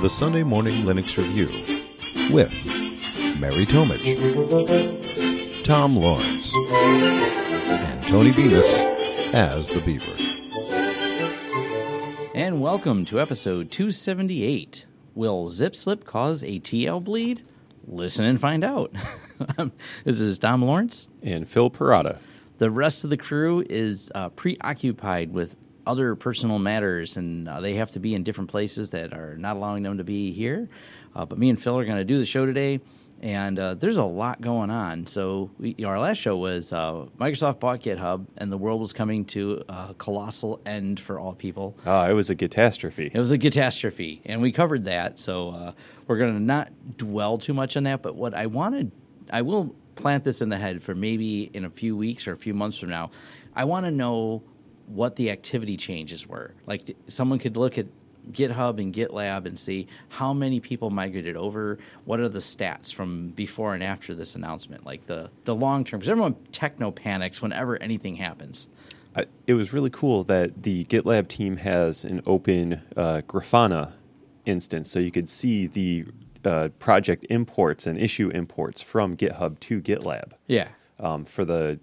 the Sunday Morning Linux Review with Mary Tomich, Tom Lawrence, and Tony Bemus as the Beaver. And welcome to episode 278. Will zip slip cause a TL bleed? Listen and find out. this is Tom Lawrence. and Phil Porada. The rest of the crew is uh, preoccupied with other personal matters, and uh, they have to be in different places that are not allowing them to be here. Uh, but me and Phil are going to do the show today, and uh, there's a lot going on. So, we, you know, our last show was uh, Microsoft bought GitHub, and the world was coming to a colossal end for all people. Ah, it was a catastrophe. It was a catastrophe, and we covered that. So uh, we're going to not dwell too much on that. But what I wanted, I will plant this in the head for maybe in a few weeks or a few months from now. I want to know what the activity changes were. Like someone could look at GitHub and GitLab and see how many people migrated over. What are the stats from before and after this announcement? Like the the long term, because everyone techno panics whenever anything happens. I, it was really cool that the GitLab team has an open uh, Grafana instance, so you could see the uh, project imports and issue imports from GitHub to GitLab Yeah. um, for the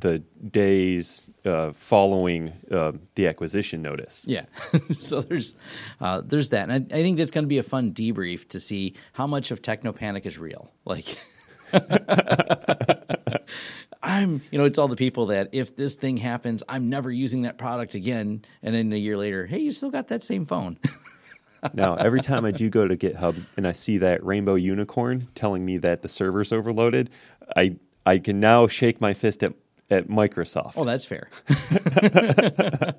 the days uh, following uh, the acquisition notice. Yeah. so there's uh, there's that, and I, I think that's going to be a fun debrief to see how much of techno panic is real. Like, I'm, you know, it's all the people that if this thing happens, I'm never using that product again, and then a year later, hey, you still got that same phone. now, every time I do go to GitHub and I see that rainbow unicorn telling me that the server's overloaded, I I can now shake my fist at at Microsoft. oh, that's fair.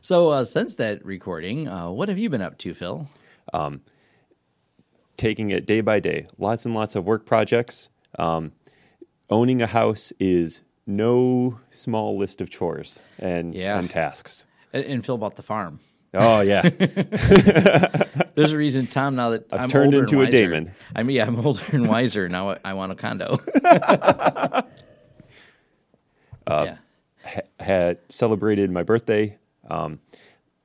so uh, since that recording, uh, what have you been up to, Phil? taking it day by day. Lots and lots of work projects. Um, owning a house is no small list of chores and, Yeah. and tasks. And, and Phil bought the farm. Oh yeah, There's a reason, Tom. Now that I've am turned older into and a Damon. I mean, yeah, I'm older and wiser now. I want a condo. Uh, yeah. Ha- had celebrated my birthday. Um,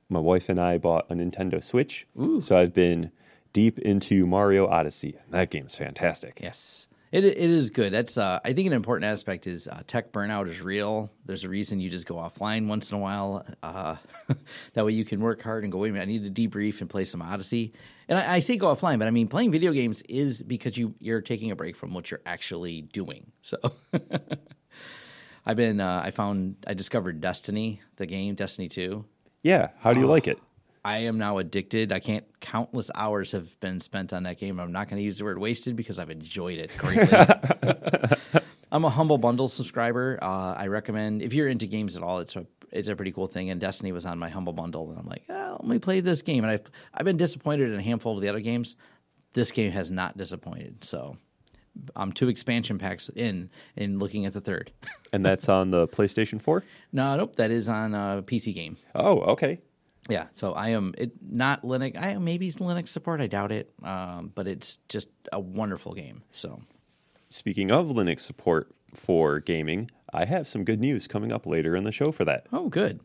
my wife and I bought a Nintendo Switch, so I've been deep into Mario Odyssey. That game's fantastic. Yes. It, it is good. That's uh, I think an important aspect is uh, tech burnout is real. There's a reason you just go offline once in a while. Uh, that way you can work hard and go. Wait a minute, I need to debrief and play some Odyssey. And I, I say go offline, but I mean playing video games is because you you're taking a break from what you're actually doing. So I've been uh, I found I discovered Destiny, the game Destiny Two. Yeah, how do you like it? I am now addicted. I can't countless hours have been spent on that game. I'm not going to use the word wasted because I've enjoyed it greatly. I'm a humble bundle subscriber. Uh, I recommend if you're into games at all, it's a it's a pretty cool thing. And Destiny was on my humble bundle, and I'm like, oh, let me play this game. And I've I've been disappointed in a handful of the other games. This game has not disappointed. So I'm two expansion packs in in looking at the third. And that's on the PlayStation 4? no, nope, that is on a PC game. Oh, okay. Yeah, so I am it not Linux. I maybe it's Linux support. I doubt it, um, but it's just a wonderful game. So Speaking of Linux support for gaming, I have some good news coming up later in the show for that. oh, good.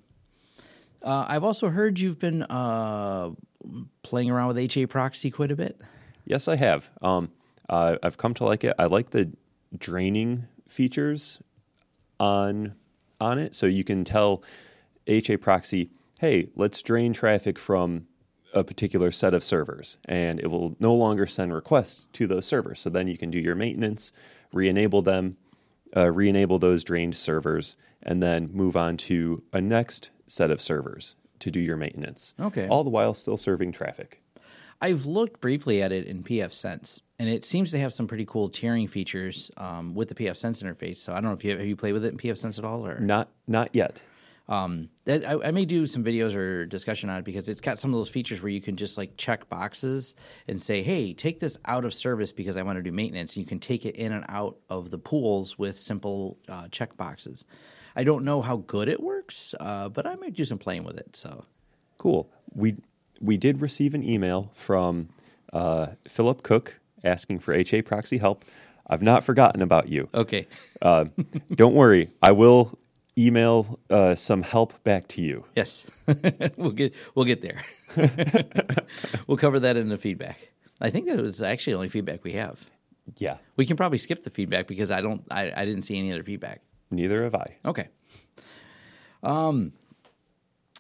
Uh, I've also heard you've been uh, playing around with HA proxy quite a bit. Yes, I have. Um, uh, I've come to like it. I like the draining features on on it, so you can tell HA proxy, "Hey, let's drain traffic from a particular set of servers," and it will no longer send requests to those servers. So then you can do your maintenance, re-enable them, uh, re-enable those drained servers, and then move on to a next set of servers to do your maintenance. Okay. All the while still serving traffic. I've looked briefly at it in PF Sense, and it seems to have some pretty cool tiering features um, with the PF Sense interface. So I don't know if you have you played with it in PF Sense at all, or Not not yet. um, that I, I may do some videos or discussion on it because it's got some of those features where you can just like check boxes and say, "Hey, take this out of service because I want to do maintenance." And you can take it in and out of the pools with simple uh, check boxes. I don't know how good it works, uh, but I might do some playing with it. So Cool. We we did receive an email from uh, Philip Cook asking for HA proxy help. I've not forgotten about you. okay, Uh, don't worry, I will email uh, some help back to you. Yes, we'll get we'll get there. we'll cover that in the feedback. I think that was actually the only feedback we have. Yeah. We can probably skip the feedback because I don't I, I didn't see any other feedback. Neither have I. Okay. Um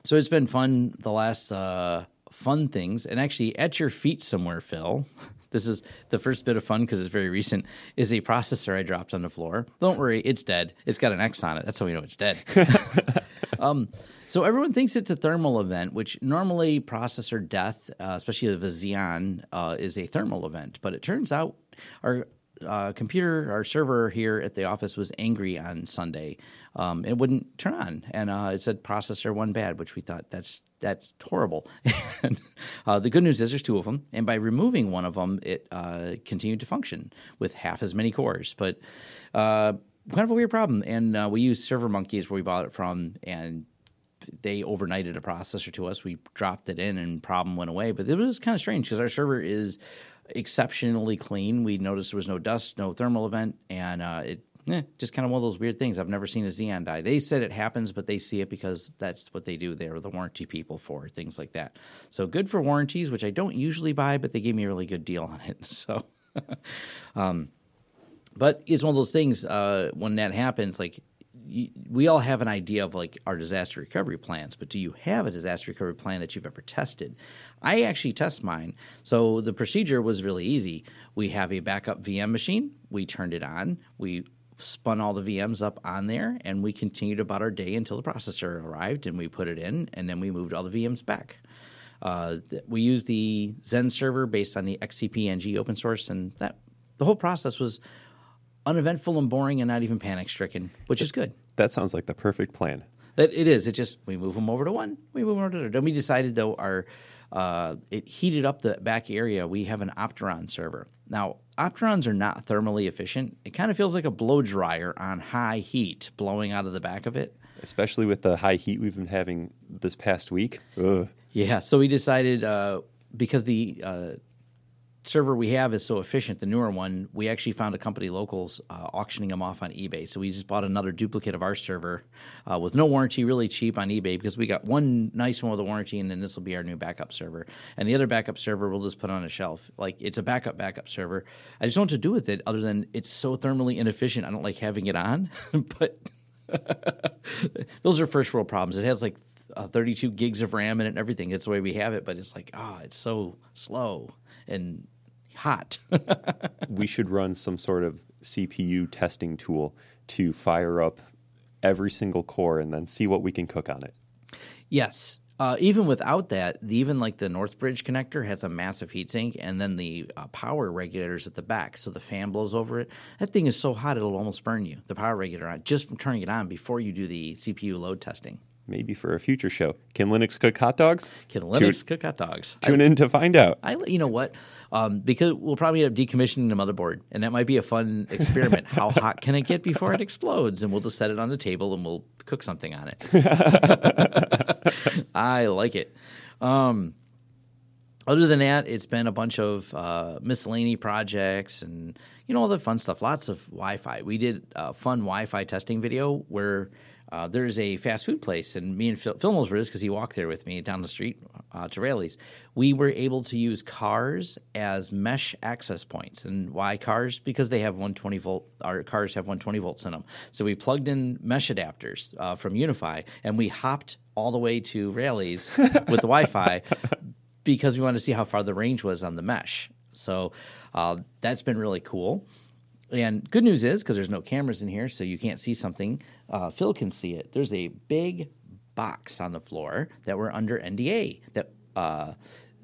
so it's been fun the last uh fun things and actually at your feet somewhere, Phil. This is the first bit of fun because it's very recent. Is a processor I dropped on the floor. Don't worry, it's dead. It's got an X on it. That's how we know it's dead. um, so everyone thinks it's a thermal event, which normally processor death, uh, especially of a Xeon, uh, is a thermal event. But it turns out our uh, computer, our server here at the office was angry on Sunday. Um, it wouldn't turn on, and uh, it said processor one bad, which we thought that's that's horrible. and, uh, the good news is there's two of them, and by removing one of them, it uh, continued to function with half as many cores. But uh, kind of a weird problem, and uh, we used Server Monkeys where we bought it from, and they overnighted a processor to us. We dropped it in, and problem went away. But it was kind of strange because our server is exceptionally clean. We noticed there was no dust, no thermal event, and uh, it eh, just kind of one of those weird things. I've never seen a Xeon die. They said it happens, but they see it because that's what they do. They're the warranty people for things like that. So good for warranties, which I don't usually buy, but they gave me a really good deal on it. So, um, but it's one of those things uh, when that happens, like we all have an idea of like our disaster recovery plans, but do you have a disaster recovery plan that you've ever tested? I actually test mine. So the procedure was really easy. We have a backup VM machine. We turned it on. We spun all the VMs up on there, and we continued about our day until the processor arrived, and we put it in, and then we moved all the VMs back. Uh, we used the Xen server based on the XCP-ng open source, and that the whole process was uneventful and boring and not even panic stricken, which is good. That sounds like the perfect plan. It, it is. It just we move them over to one, we move them over to the other. Then we decided though our uh, it heated up the back area. We have an Opteron server. Now Opterons are not thermally efficient. It kind of feels like a blow dryer on high heat blowing out of the back of it. Especially with the high heat we've been having this past week. Ugh. Yeah, so we decided uh, because the uh, server we have is so efficient, the newer one, we actually found a company locals uh, auctioning them off on eBay. So we just bought another duplicate of our server uh, with no warranty, really cheap on eBay because we got one nice one with a warranty, and then this will be our new backup server. And the other backup server we'll just put on a shelf. Like it's a backup backup server. I just don't know what to do with it other than it's so thermally inefficient. I don't like having it on, but. those are first world problems. It has like uh, 32 gigs of RAM in it and everything. It's the way we have it, but it's like, ah, oh, it's so slow and hot. we should run some sort of CPU testing tool to fire up every single core and then see what we can cook on it. Yes. Uh, even without that, even like the Northbridge connector has a massive heatsink, and then the uh, power regulators at the back, so the fan blows over it. That thing is so hot it'll almost burn you. The power regulator on just from turning it on before you do the CPU load testing maybe for a future show. Can Linux cook hot dogs? Can Linux tune, cook hot dogs? Tune I, in to find out. I, you know what? Um, because we'll probably end up decommissioning the motherboard, and that might be a fun experiment. How hot can it get before it explodes? And we'll just set it on the table and we'll cook something on it. I like it. Um, other than that, it's been a bunch of uh, miscellany projects and you know all the fun stuff. Lots of Wi-Fi. We did a fun Wi-Fi testing video where uh, there's a fast food place, and me and Phil, Phil knows where it is because he walked there with me down the street uh, to Raley's. We were able to use cars as mesh access points, and why cars? Because they have 120 volt. Our cars have 120 volts in them. So we plugged in mesh adapters uh, from UniFi, and we hopped all the way to Raley's with the Wi-Fi because we wanted to see how far the range was on the mesh. So uh, that's been really cool. And good news is because there's no cameras in here, so you can't see something. Uh, Phil can see it. There's a big box on the floor that we're under NDA that uh,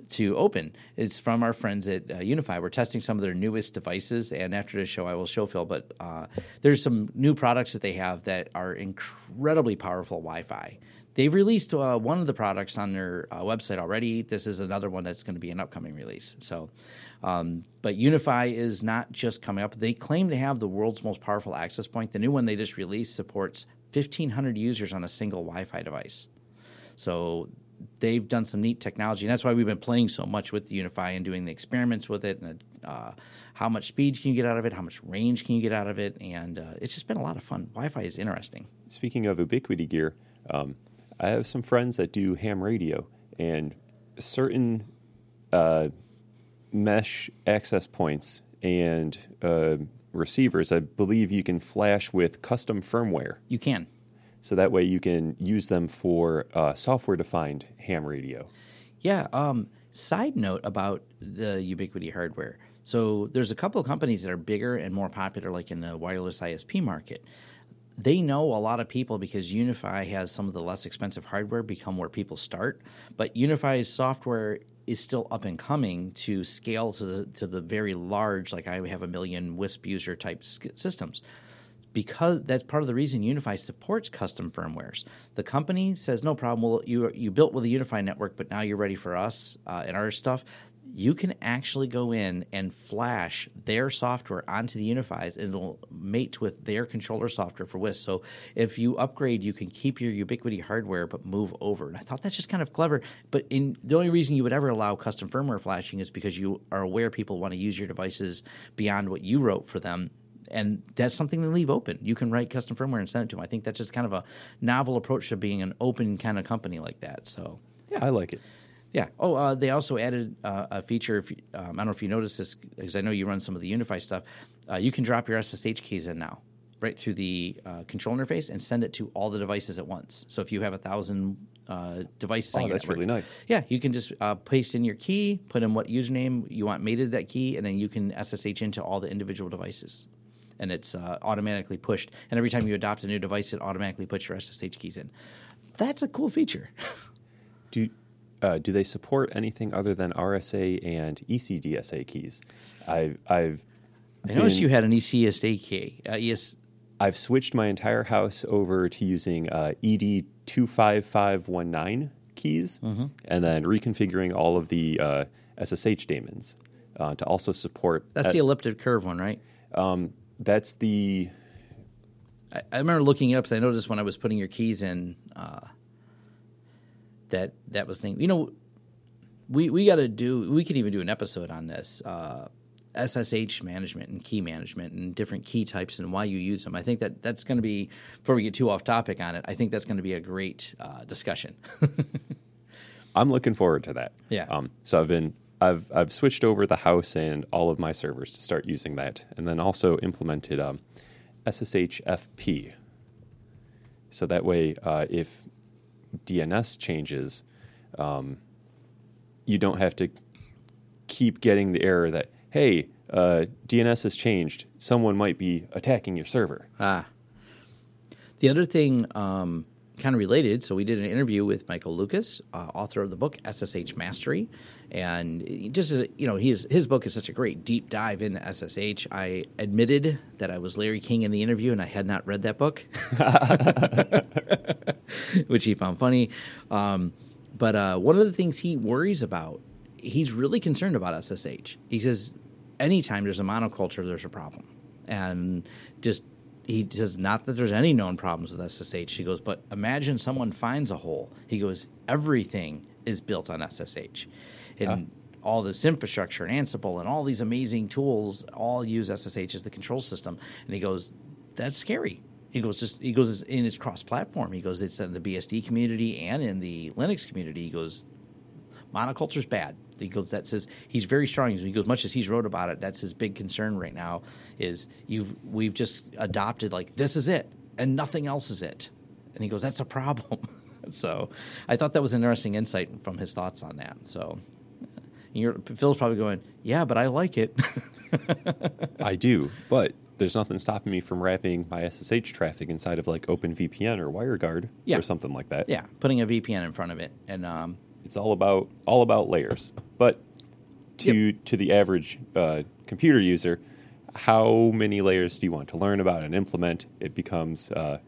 to open. It's from our friends at uh, UniFi. We're testing some of their newest devices, and after the show, I will show Phil. But uh, there's some new products that they have that are incredibly powerful Wi-Fi. They've released uh, one of the products on their uh, website already. This is another one that's going to be an upcoming release. So, um, but UniFi is not just coming up. They claim to have the world's most powerful access point. The new one they just released supports 1,500 users on a single Wi-Fi device. So they've done some neat technology, and that's why we've been playing so much with UniFi and doing the experiments with it, and uh, how much speed can you get out of it, how much range can you get out of it, and uh, it's just been a lot of fun. Wi-Fi is interesting. Speaking of Ubiquiti gear, um, I have some friends that do ham radio, and certain uh, mesh access points and uh, receivers, I believe you can flash with custom firmware. You can. So that way you can use them for uh, software defined ham radio. Yeah. Um, side note about the Ubiquiti hardware. So there's a couple of companies that are bigger and more popular, like in the wireless ISP market. They know a lot of people because UniFi has some of the less expensive hardware become where people start. But UniFi's software is still up and coming to scale to the to the very large, like I have a million WISP user type systems because that's part of the reason UniFi supports custom firmwares. The company says, no problem, well, you, you built with a UniFi network, but now you're ready for us uh, and our stuff. You can actually go in and flash their software onto the UniFis and it'll mate with their controller software for WISP. So if you upgrade, you can keep your Ubiquiti hardware but move over. And I thought that's just kind of clever. But in the only reason you would ever allow custom firmware flashing is because you are aware people want to use your devices beyond what you wrote for them and that's something to leave open. You can write custom firmware and send it to them. I think that's just kind of a novel approach to being an open kind of company like that. So yeah, I like it. Yeah. Oh, uh, they also added uh, a feature. If you, um, I don't know if you noticed this because I know you run some of the UniFi stuff. Uh, you can drop your SSH keys in now, right through the uh, control interface, and send it to all the devices at once. So if you have a thousand uh, devices, oh, on your that's network, really nice. Yeah, you can just uh, paste in your key, put in what username you want mated that key, and then you can SSH into all the individual devices and it's uh, automatically pushed. And every time you adopt a new device, it automatically puts your SSH keys in. That's a cool feature. do uh, do they support anything other than RSA and ECDSA keys? I've I've I noticed you had an ECSA key. Uh, ES. I've switched my entire house over to using uh, ED two five five one nine keys, mm-hmm. and then reconfiguring all of the uh, SSH daemons uh, to also support. That's the elliptic curve one, right? Um, that's the. I, I remember looking it up because I noticed when I was putting your keys in uh, that that was thing. You know, we we got to do. We could even do an episode on this. Uh, SSH management and key management and different key types and why you use them. I think that that's going to be before we get too off topic on it. I think that's going to be a great uh, discussion. I'm looking forward to that. Yeah. Um, so I've been I've I've switched over the house and all of my servers to start using that, and then also implemented um, SSHFP. So that way, uh, if DNS changes, um, you don't have to keep getting the error that hey, uh, DNS has changed. Someone might be attacking your server. Ah. The other thing um, kind of related. So we did an interview with Michael Lucas, uh, author of the book SSH Mastery, and just uh, you know his his book is such a great deep dive into SSH. I admitted that I was Larry King in the interview, and I had not read that book, which he found funny. Um, but uh, one of the things he worries about, he's really concerned about SSH. He says anytime there's a monoculture, there's a problem, and just he says not that there's any known problems with SSH. He goes, but imagine someone finds a hole. He goes, everything is built on SSH, and all this infrastructure and Ansible and all these amazing tools all use SSH as the control system. And he goes, that's scary. He goes, just he goes in his cross-platform. He goes, it's in the BSD community and in the Linux community. He goes, monoculture's bad. He goes, that says he's very strong. He goes, much as he's wrote about it, that's his big concern right now. Is you've we've just adopted like this is it and nothing else is it, and he goes, that's a problem. so I thought that was an interesting insight from his thoughts on that. So you're, Phil's probably going, yeah, but I like it. I do, but there's nothing stopping me from wrapping my SSH traffic inside of like OpenVPN or WireGuard Yeah. or something like that. yeah, putting a VPN in front of it, and um, It's all about all about layers. But to to the average uh, computer user, how many layers do you want to learn about and implement? It becomes uh,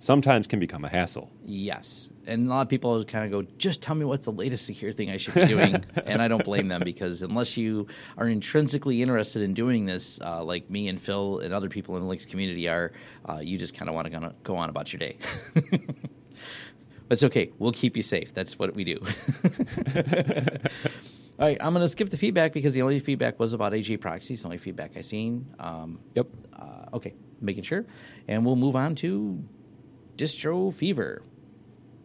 sometimes can become a hassle. Yes, and a lot of people kind of go, "Just tell me what's the latest secure thing I should be doing," and I don't blame them because unless you are intrinsically interested in doing this, uh, like me and Phil and other people in the Linux community are, uh, you just kind of want to go on about your day. But it's okay. We'll keep you safe. That's what we do. All right, I'm going to skip the feedback because the only feedback was about HA Proxy. It's the only feedback I've seen. Um, Yep. uh, okay, making sure. And we'll move on to Distro Fever.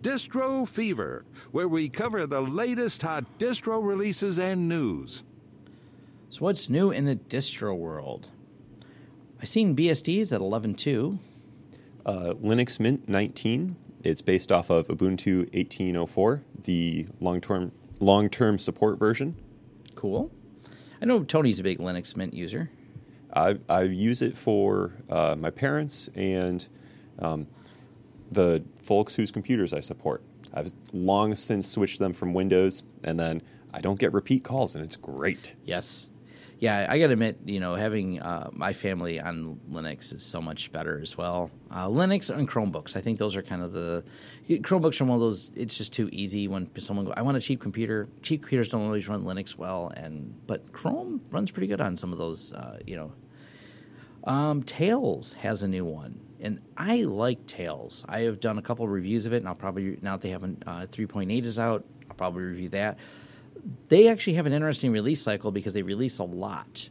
Distro Fever, where we cover the latest hot distro releases and news. So, what's new in the distro world? I've seen BSDs at 11.2. Uh, Linux Mint 19. It's based off of Ubuntu 1804, the long-term long-term support version. Cool. I know Tony's a big Linux Mint user. I, I use it for uh, my parents and um, the folks whose computers I support. I've long since switched them from Windows, and then I don't get repeat calls, and it's great. Yes. Yeah, I got to admit, you know, having uh, my family on Linux is so much better as well. Uh, Linux and Chromebooks, I think those are kind of the Chromebooks are one of those. It's just too easy when someone go, I want a cheap computer. Cheap computers don't always run Linux well, and but Chrome runs pretty good on some of those. Uh, you know, um, Tails has a new one, and I like Tails. I have done a couple reviews of it, and I'll probably now that they have a uh, 3.8 is out. I'll probably review that they actually have an interesting release cycle because they release a lot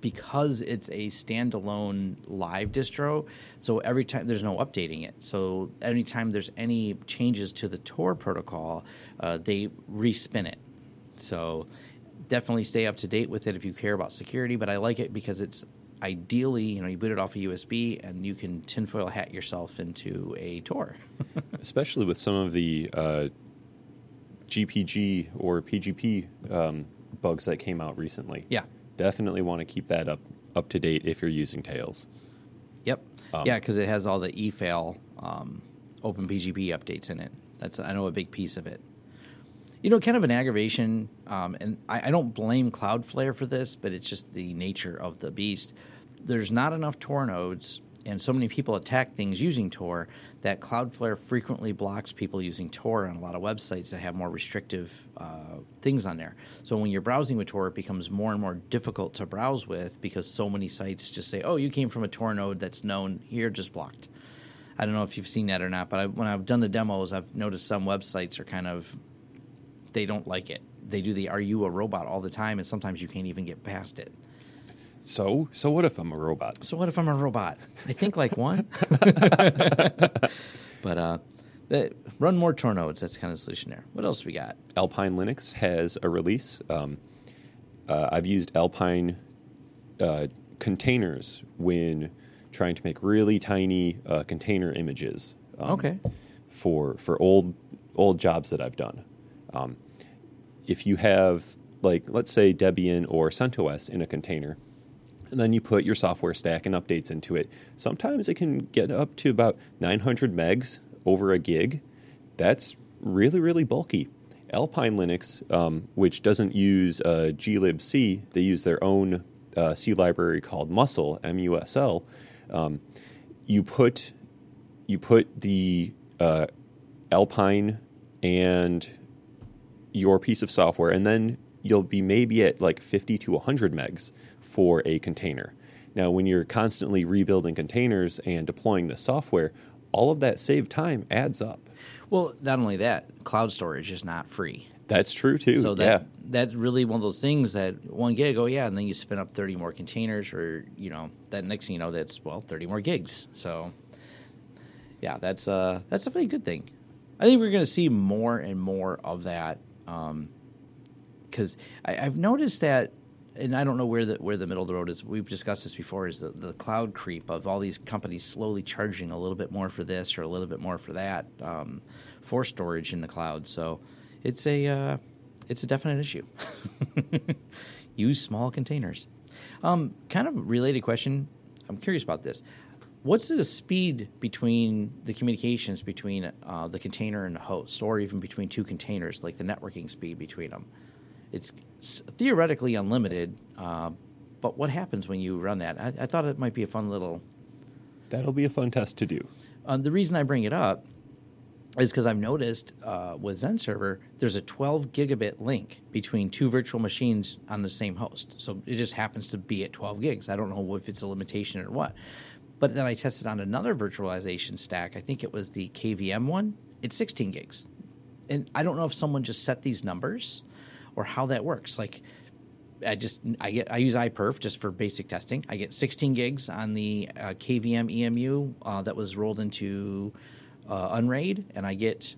because it's a standalone live distro so every time there's no updating it so anytime there's any changes to the tor protocol uh, they respin it so definitely stay up to date with it if you care about security but i like it because it's ideally you know you boot it off a usb and you can tinfoil hat yourself into a tor especially with some of the uh, GPG or PGP um, bugs that came out recently. yeah Definitely want to keep that up up to date if you're using Tails. Yep. Um, yeah, because it has all the eFail um, OpenPGP updates in it. That's I know a big piece of it. You know, kind of an aggravation, um, and I, I don't blame Cloudflare for this, but it's just the nature of the beast. There's not enough Tor nodes, and so many people attack things using Tor that Cloudflare frequently blocks people using Tor on a lot of websites that have more restrictive uh, things on there. So when you're browsing with Tor, it becomes more and more difficult to browse with because so many sites just say, "Oh, you came from a Tor node that's known here, just blocked." I don't know if you've seen that or not, but I, when I've done the demos, I've noticed some websites are kind of they don't like it. They do the "Are you a robot?" all the time, and sometimes you can't even get past it. So, so what if I'm a robot? So what if I'm a robot? I think like one. but uh, the, run more Tor nodes. That's kind of the solution there. What else we got? Alpine Linux has a release. Um, uh, I've used Alpine uh, containers when trying to make really tiny uh, container images. um, Okay. For for old old jobs that I've done. Um, if you have like let's say Debian or CentOS in a container, and then you put your software stack and updates into it. Sometimes it can get up to about 900 megs over a gig. That's really, really bulky. Alpine Linux, um, which doesn't use uh, glibc, they use their own uh, C library called Musl, M-U-S-L. Um, you put you put the uh, Alpine and your piece of software, and then you'll be maybe at like 50 to 100 megs for a container. Now, when you're constantly rebuilding containers and deploying the software, all of that saved time adds up. Well, not only that, cloud storage is not free. That's true too. So that yeah. that's really one of those things that one gig, oh yeah, and then you spin up thirty more containers, or you know, that next thing you know, that's well thirty more gigs. So yeah, that's uh that's definitely a good thing. I think we're going to see more and more of that because I've noticed that, and I don't know where the where the middle of the road is. We've discussed this before. Is the the cloud creep of all these companies slowly charging a little bit more for this or a little bit more for that um, for storage in the cloud. So it's a uh, it's a definite issue. Use small containers. Um, kind of related question. I'm curious about this. What's the speed between the communications between uh, the container and the host, or even between two containers, like the networking speed between them? It's theoretically unlimited, uh, but what happens when you run that? I, I thought it might be a fun little That'll be a fun test to do. uh, the reason I bring it up is because I've noticed uh, with Xen Server, there's a 12 gigabit link between two virtual machines on the same host. So it just happens to be at 12 gigs. I don't know if it's a limitation or what. But then I tested on another virtualization stack. I think it was the KVM one, it's 16 gigs. And I don't know if someone just set these numbers or how that works. Like, I just I get I use iPerf just for basic testing. I get 16 gigs on the uh, KVM QEMU uh, that was rolled into uh, Unraid, and I get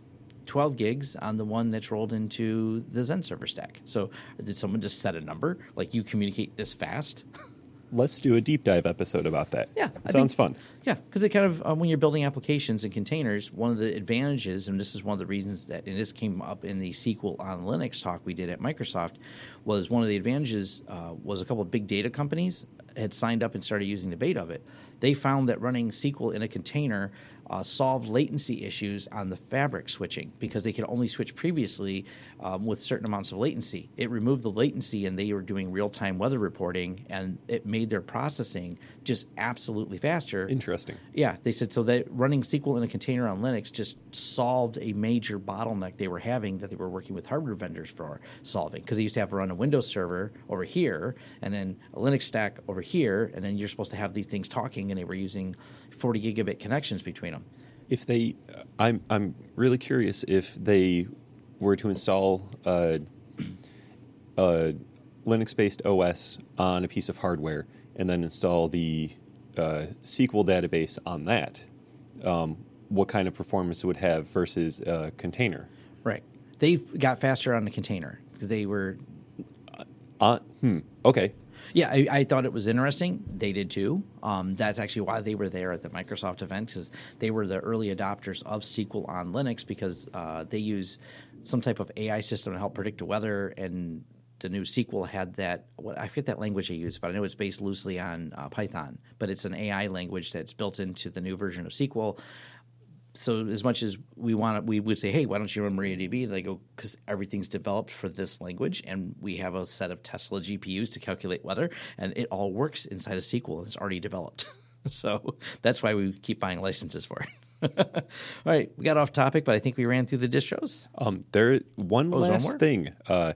12 gigs on the one that's rolled into the Xen server stack. So did someone just set a number like you communicate this fast? Let's do a deep dive episode about that. Yeah, sounds think- fun. Yeah, because it kind of um, when you're building applications and containers, one of the advantages, and this is one of the reasons that, and this came up in the SQL on Linux talk we did at Microsoft, was one of the advantages uh, was a couple of big data companies had signed up and started using the beta of it. They found that running SQL in a container uh, solved latency issues on the fabric switching because they could only switch previously um, with certain amounts of latency. It removed the latency and they were doing real time weather reporting and it made their processing just absolutely faster. Interesting. Yeah, they said so that running SQL in a container on Linux just solved a major bottleneck they were having that they were working with hardware vendors for solving because they used to have to run a Windows server over here and then a Linux stack over here, and then you're supposed to have these things talking, and they were using 40 gigabit connections between them. If they, I'm I'm really curious if they were to install a, a Linux-based OS on a piece of hardware and then install the uh, SQL database on that, um, what kind of performance it would have versus a container. Right. They got faster on the container. They were Uh, hmm. Okay. Yeah, I, I thought it was interesting. They did too. Um, that's actually why they were there at the Microsoft event because they were the early adopters of SQL on Linux because uh, they use some type of AI system to help predict the weather. And the new SQL had that. What I forget that language they use, but I know it's based loosely on uh, Python. But it's an AI language that's built into the new version of SQL so as much as we want, we would say, "Hey, why don't you run MariaDB?" They go because everything's developed for this language, and we have a set of Tesla GPUs to calculate weather, and it all works inside of SQL, and it's already developed. so that's why we keep buying licenses for it. all right, we got off topic, but I think we ran through the distros. Um, there one Oh, last thing. Uh,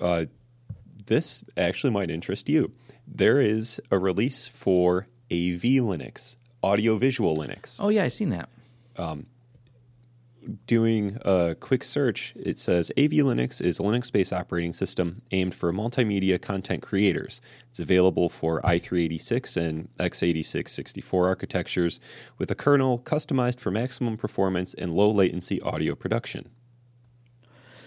uh, this actually might interest you. There is a release for AV Linux, audiovisual Linux. Oh yeah, I've seen that. Doing a quick search, it says AV Linux is a Linux based operating system aimed for multimedia content creators. It's available for i386 and x86 64 architectures with a kernel customized for maximum performance and low latency audio production.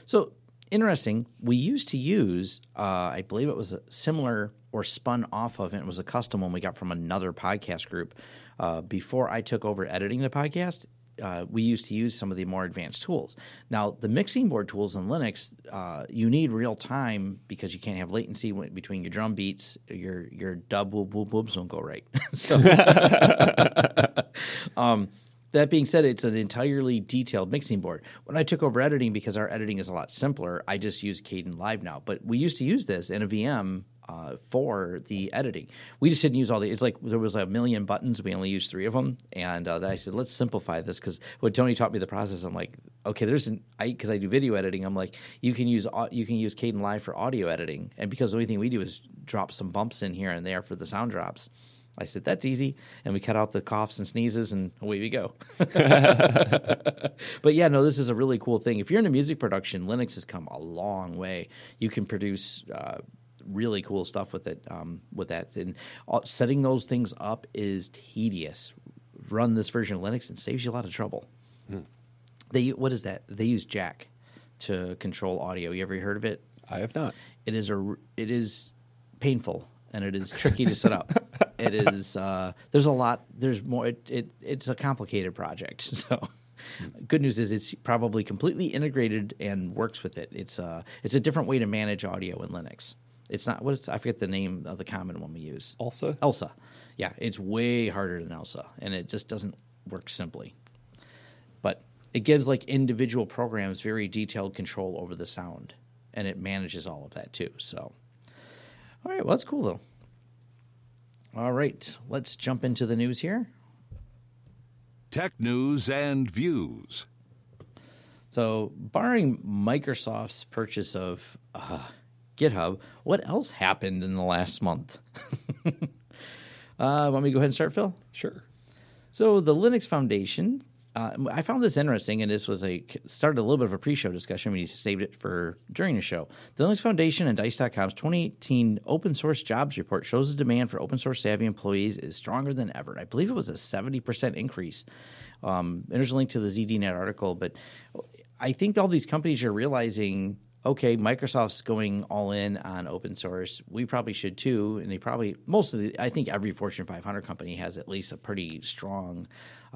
So interesting. We used to use, uh, I believe it was a similar or spun off of, and it was a custom one we got from another podcast group. Uh, before I took over editing the podcast, uh, we used to use some of the more advanced tools. Now, the mixing board tools in Linux, uh, you need real time because you can't have latency between your drum beats. Your your dub whoop whoop whoops won't go right. so, um, that being said, it's an entirely detailed mixing board. When I took over editing, because our editing is a lot simpler, I just use Kdenlive now. But we used to use this in a VM uh, for the editing. We just didn't use all the. It's like there was a million buttons. We only used three of them, and uh, then I said, let's simplify this because when Tony taught me the process, I'm like, okay, there's an I because I do video editing. I'm like, you can use you can use Kdenlive for audio editing, and because the only thing we do is drop some bumps in here and there for the sound drops. I said, that's easy. And we cut out the coughs and sneezes, and away we go. but yeah, no, this is a really cool thing. If you're into music production, Linux has come a long way. You can produce uh, really cool stuff with it, um, with that. And setting those things up is tedious. Run this version of Linux and saves you a lot of trouble. They what is that? They use Jack to control audio. You ever heard of it? I have not. it is a it is painful and it is tricky to set up. it is uh, there's a lot there's more it, it it's a complicated project. So good news is it's probably completely integrated and works with it. It's uh it's a different way to manage audio in Linux. It's not what is I forget the name of the common one we use. Also, ALSA. Yeah, it's way harder than ALSA, and it just doesn't work simply. But it gives like individual programs very detailed control over the sound, and it manages all of that too. So, all right, well that's cool though. All right, let's jump into the news here. Tech news and views. So, barring Microsoft's purchase of uh, GitHub, what else happened in the last month? uh, want me to go ahead and start, Phil? sure. So, the Linux Foundation uh, I found this interesting, and this was a started a little bit of a pre-show discussion. We saved it for during the show. The Linux Foundation and Dice.com's 2018 open source jobs report shows the demand for open source savvy employees is stronger than ever. I believe it was a 70 percent increase. Um, and there's a link to the ZDNet article, but I think all these companies are realizing okay, Microsoft's going all in on open source. We probably should too. And they probably, most of the, I think every Fortune 500 company has at least a pretty strong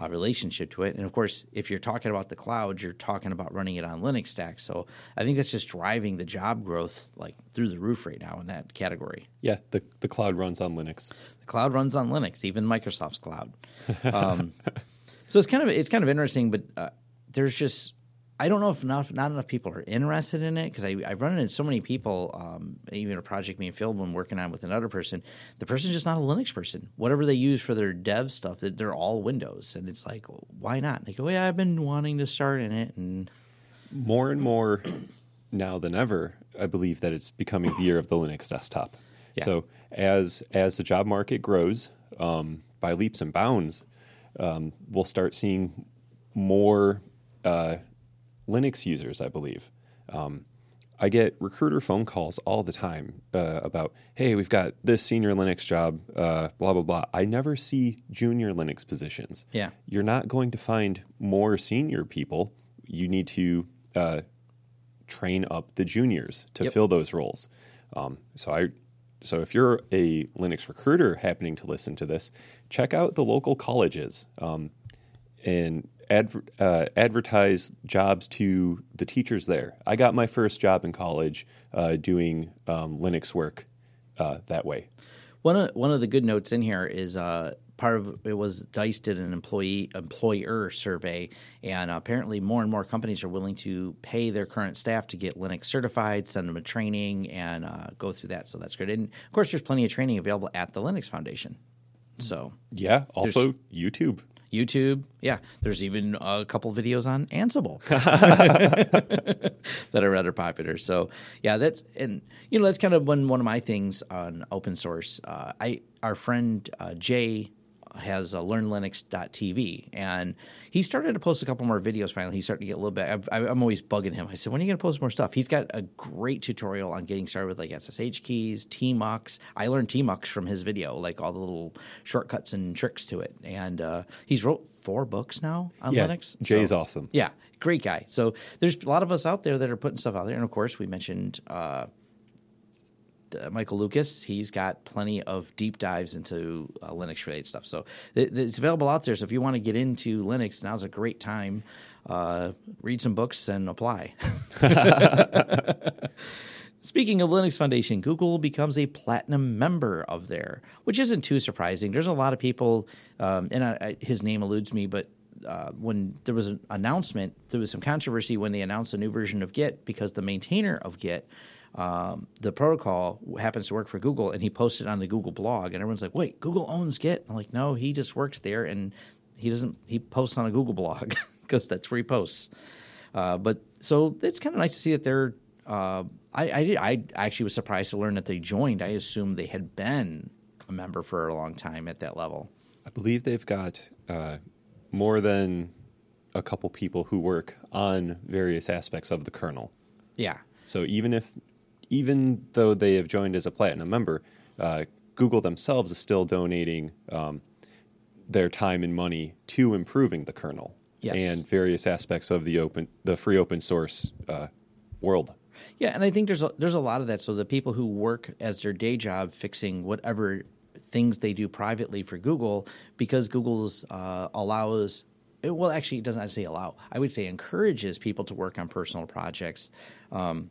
uh, relationship to it. And of course, if you're talking about the cloud, you're talking about running it on Linux stack. So I think that's just driving the job growth like through the roof right now in that category. Yeah, the, the cloud runs on Linux. The cloud runs on Linux, even Microsoft's cloud. Um, so it's kind of it's kind of interesting, but uh, there's just I don't know if not, not enough people are interested in it because I've run into so many people, um, even a project me and Phil when working on with another person. The person's just not a Linux person. Whatever they use for their dev stuff, they're all Windows, and it's like, why not? And they go, yeah, I've been wanting to start in it, and more and more now than ever, I believe that it's becoming the year of the Linux desktop. Yeah. So as as the job market grows um, by leaps and bounds, um, we'll start seeing more. Uh, Linux users, I believe. Um, I get recruiter phone calls all the time uh, about, hey, we've got this senior Linux job, uh, blah, blah, blah. I never see junior Linux positions. Yeah. You're not going to find more senior people. You need to uh, train up the juniors to yep. fill those roles. Um, so I. So if you're a Linux recruiter happening to listen to this, check out the local colleges um, and adver- uh, advertise jobs to the teachers there. I got my first job in college uh, doing um, Linux work uh, that way. One of one of the good notes in here is uh, part of it was Dice did an employee employer survey, and apparently more and more companies are willing to pay their current staff to get Linux certified, send them a training, and uh, go through that. So that's good. And of course, there's plenty of training available at the Linux Foundation. So yeah, also YouTube. YouTube. Yeah, there's even a couple videos on Ansible that are rather popular. So yeah, that's and you know that's kind of one one of my things on open source. Uh, I our friend uh, Jay has uh, learnlinux.tv and he started to post a couple more videos finally. He's starting to get a little bit i am always bugging him. I said when are you going to post more stuff? He's got a great tutorial on getting started with like ssh keys tmux i learned tmux from his video like all the little shortcuts and tricks to it. And uh, he's wrote four books now on yeah, linux. Jay's so, awesome. Yeah great guy. So there's a lot of us out there that are putting stuff out there. And of course we mentioned uh, uh, Michael Lucas, he's got plenty of deep dives into uh, Linux related stuff. So it, it's available out there. So if you want to get into Linux, now's a great time. Uh, read some books and apply. Speaking of Linux Foundation, Google becomes a platinum member of there, which isn't too surprising. There's a lot of people, um, and I, I, his name eludes me, but uh, when there was an announcement, there was some controversy when they announced a new version of Git because the maintainer of Git um, the protocol happens to work for Google, and he posted on the Google blog, and everyone's like, "Wait, Google owns Git?" I'm like, "No, he just works there, and he doesn't. He posts on a Google blog because that's where he posts." Uh, but so it's kind of nice to see that they're. Uh, I, I, I actually was surprised to learn that they joined. I assumed they had been a member for a long time at that level. I believe they've got uh, more than a couple people who work on various aspects of the kernel. Yeah. So even if even though they have joined as a platinum member, uh, Google themselves is still donating um, their time and money to improving the kernel yes. and various aspects of the open, the free open source uh, world. Yeah, and I think there's a, there's a lot of that. So the people who work as their day job fixing whatever things they do privately for Google, because Google's uh, allows well, actually, it doesn't say allow. I would say encourages people to work on personal projects. Um,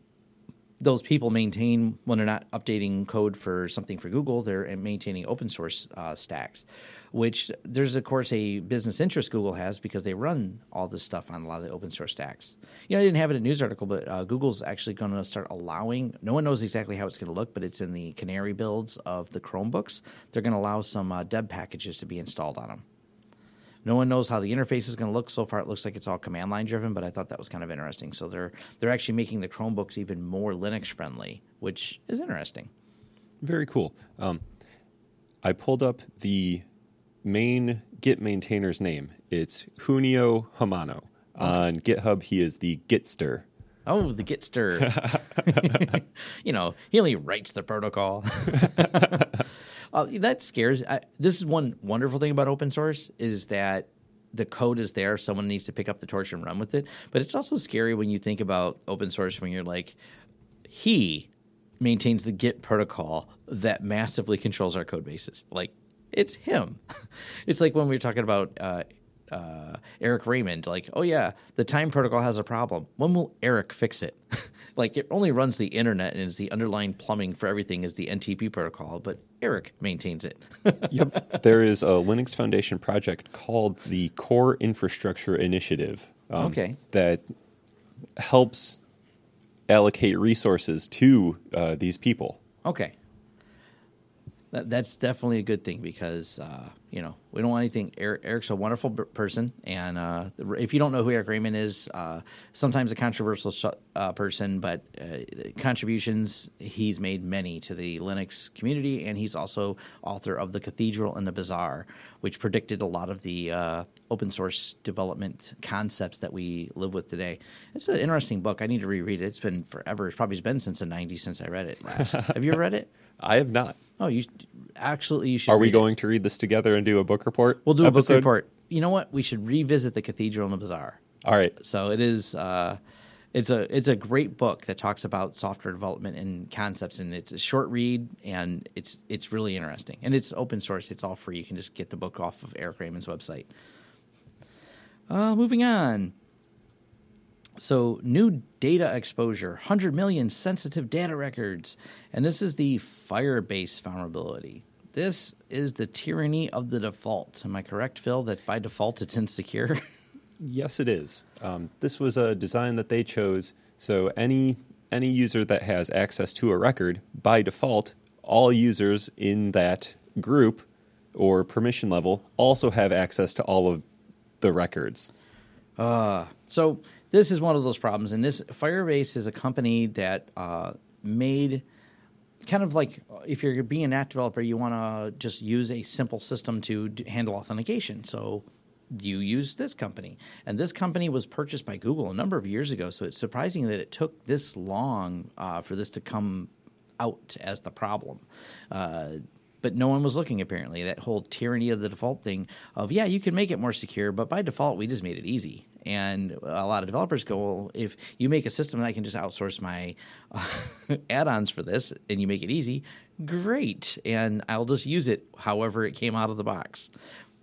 those people maintain when they're not updating code for something for Google, they're maintaining open source uh, stacks, which there's of course a business interest Google has because they run all this stuff on a lot of the open source stacks. You know, I didn't have it in a news article, but uh, Google's actually going to start allowing. No one knows exactly how it's going to look, but it's in the Canary builds of the Chromebooks. They're going to allow some uh, deb packages to be installed on them. No one knows how the interface is going to look. So far, it looks like it's all command line driven, but I thought that was kind of interesting. So they're they're actually making the Chromebooks even more Linux friendly, which is interesting. Very cool. Um, I pulled up the main Git maintainer's name. It's Junio Hamano. On GitHub, he is the Gitster. Oh, the Gitster. you know, he only writes the protocol. uh, that scares. I, this is one wonderful thing about open source is that the code is there. Someone needs to pick up the torch and run with it. But it's also scary when you think about open source when you're like, he maintains the Git protocol that massively controls our code bases. Like, it's him. it's like when we were talking about uh, uh, Eric Raymond, like, oh yeah, the time protocol has a problem. When will Eric fix it? like, it only runs the internet and is the underlying plumbing for everything is the NTP protocol, but Eric maintains it. yep. There is a Linux Foundation project called the Core Infrastructure Initiative. Um, okay. That helps allocate resources to uh, these people. Okay. That, that's definitely a good thing because uh, you know we don't want anything. Eric, Eric's a wonderful person, and uh, if you don't know who Eric Raymond is, uh, sometimes a controversial sh- uh, person, but uh, contributions he's made many to the Linux community, and he's also author of the Cathedral and the Bazaar, which predicted a lot of the uh, open source development concepts that we live with today. It's an interesting book. I need to reread it. It's been forever. It's probably been since the '90s since I read it last. Have you ever read it? I have not. Oh, you absolutely you should. Are we going it. to read this together and do a book report? We'll do episode? a book report. You know what? We should revisit the Cathedral and the Bazaar. All right. So it is. Uh, it's a it's a great book that talks about software development and concepts, and it's a short read, and it's it's really interesting, and it's open source. It's all free. You can just get the book off of Eric Raymond's website. Uh, moving on. So, new data exposure, 100 million sensitive data records. And this is the Firebase vulnerability. This is the tyranny of the default. Am I correct, Phil, that by default it's insecure? yes, it is. Um, this was a design that they chose. So, any, any user that has access to a record, by default, all users in that group or permission level also have access to all of the records. Uh, so this is one of those problems. And this Firebase is a company that uh, made kind of like if you're being an app developer, you want to just use a simple system to d- handle authentication. So you use this company. And this company was purchased by Google a number of years ago. So it's surprising that it took this long uh, for this to come out as the problem. Uh, but no one was looking apparently. That whole tyranny of the default thing of, yeah, you can make it more secure, but by default, we just made it easy. And a lot of developers go, well, if you make a system and I can just outsource my uh, add ons for this and you make it easy, great. And I'll just use it however it came out of the box.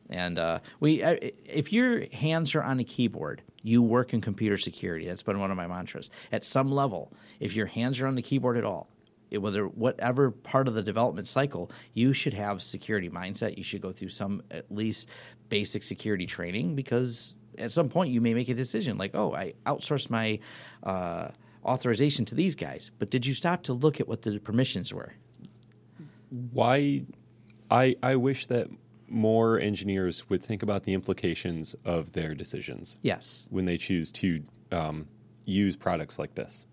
And uh, we, uh, if your hands are on a keyboard, you work in computer security. That's been one of my mantras. At some level, if your hands are on the keyboard at all, whether whatever part of the development cycle, you should have security mindset. You should go through some at least basic security training because at some point you may make a decision like, oh, I outsourced my uh, authorization to these guys, but did you stop to look at what the permissions were? Why? I I wish that more engineers would think about the implications of their decisions. Yes, when they choose to um, use products like this.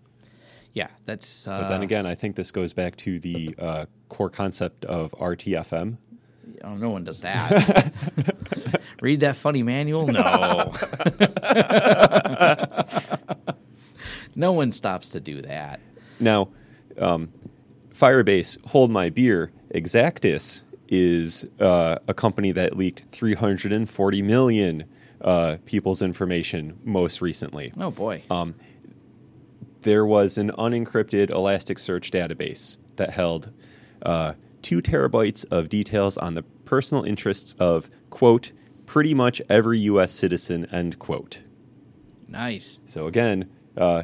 Yeah, that's. Uh, but then again, I think this goes back to the uh, core concept of RTFM. Oh, no one does that. Read that funny manual? No. no one stops to do that. Now, um, Firebase, hold my beer. Exactis is uh, a company that leaked 340 million uh, people's information most recently. Oh boy. Um, there was an unencrypted Elasticsearch database that held uh, two terabytes of details on the personal interests of, quote, pretty much every U.S. citizen, end quote. Nice. So again, uh,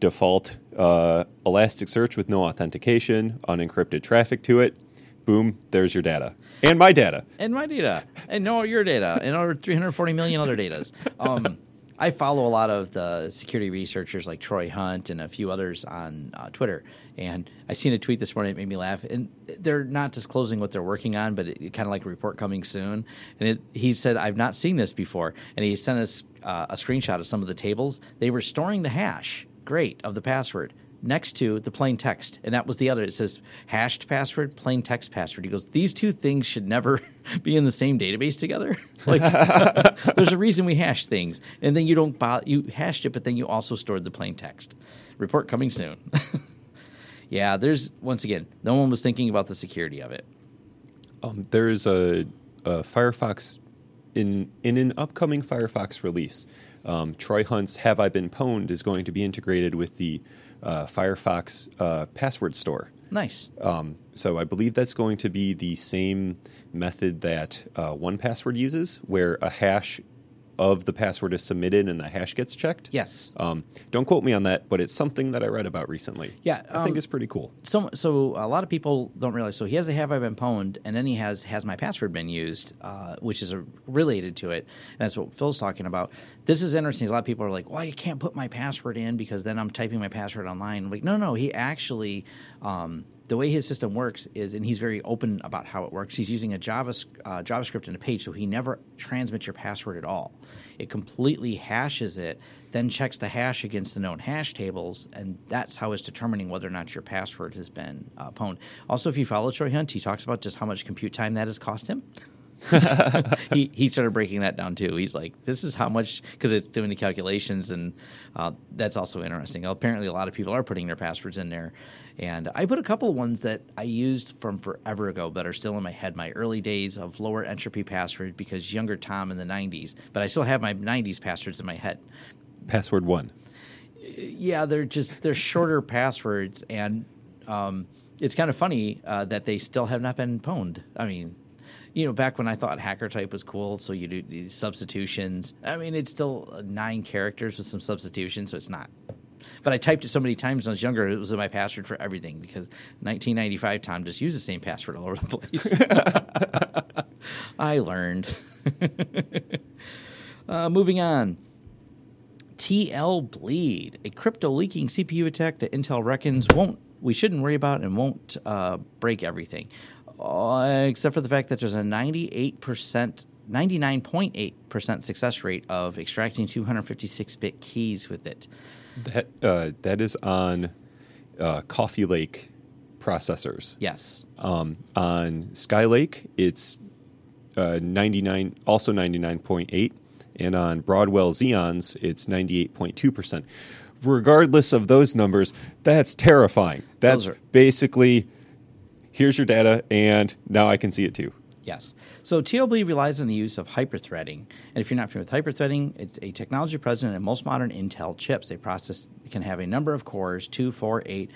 default uh, Elasticsearch with no authentication, unencrypted traffic to it. Boom, there's your data. And my data. And my data. And no, your data. And over 340 million other datas. Um, I follow a lot of the security researchers like Troy Hunt and a few others on uh, Twitter. And I seen a tweet this morning that made me laugh. And they're not disclosing what they're working on, but it, it kind of like a report coming soon. And it, he said, I've not seen this before. And he sent us uh, a screenshot of some of the tables. They were storing the hash, great, of the password. Next to the plain text, and that was the other. It says hashed password, plain text password. He goes, these two things should never be in the same database together. like, there's a reason we hash things, and then you don't bo- you hashed it, but then you also stored the plain text. Report coming soon. yeah, there's once again, no one was thinking about the security of it. Um, there's a, a Firefox in in an upcoming Firefox release. Um, Troy Hunt's "Have I Been Pwned" is going to be integrated with the Firefox uh, password store. Nice. Um, so I believe that's going to be the same method that uh, 1Password uses, where a hash of the password is submitted and the hash gets checked. Yes. Um, don't quote me on that, but it's something that I read about recently. Yeah, I think um, it's pretty cool. so so a lot of people don't realize. So he has a have I been pwned, and then he has has my password been used, uh, which is a, related to it. And that's what Phil's talking about. This is interesting. A lot of people are like, "Well, you can't put my password in because then I'm typing my password online." I'm like, no, no, he actually. Um, the way his system works is, and he's very open about how it works. He's using a Java, uh, JavaScript in a page, so he never transmits your password at all. It completely hashes it, then checks the hash against the known hash tables, and that's how it's determining whether or not your password has been uh, pwned. Also, if you follow Troy Hunt, he talks about just how much compute time that has cost him. he he started breaking that down too. He's like, this is how much because it's doing the calculations, and uh, that's also interesting. Apparently, a lot of people are putting their passwords in there, and I put a couple of ones that I used from forever ago that are still in my head. My early days of lower entropy password because younger Tom in the '90s, but I still have my '90s passwords in my head. Password one. Yeah, they're just they're shorter passwords, and um, it's kind of funny uh, that they still have not been pwned. I mean, you know, back when I thought hacker type was cool, so you do these substitutions. I mean, it's still nine characters with some substitutions, so it's not. But I typed it so many times when I was younger, it was my password for everything because 1995 Tom just used the same password all over the place. I learned. uh, moving on. TL Bleed, a crypto leaking CPU attack that Intel reckons won't we shouldn't worry about and won't uh, break everything, uh, except for the fact that there's a 98 percent. 99.8% success rate of extracting 256 bit keys with it. That uh, that is on uh, Coffee Lake processors. Yes. Um, on Skylake, it's uh, 99, also 99.8, and on Broadwell Xeons, it's 98.2 percent. Regardless of those numbers, that's terrifying. That's are- basically here's your data, and now I can see it too. Yes. So TLB relies on the use of hyperthreading. And if you're not familiar with hyperthreading, it's a technology present in most modern Intel chips. They process can have a number of cores, two, four, eight,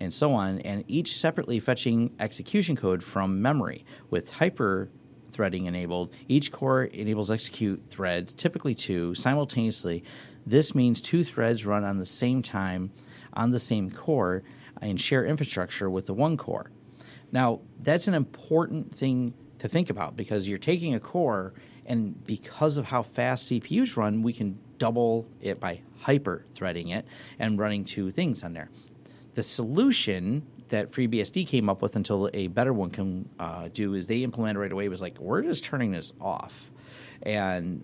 and so on, and each separately fetching execution code from memory. With hyperthreading enabled, each core enables execute threads, typically two, simultaneously. This means two threads run on the same time on the same core and share infrastructure with the one core. Now, that's an important thing to think about because you're taking a core, and because of how fast CPUs run, we can double it by hyper threading it and running two things on there. The solution that FreeBSD came up with until a better one can uh, do is they implemented right away was like, we're just turning this off. And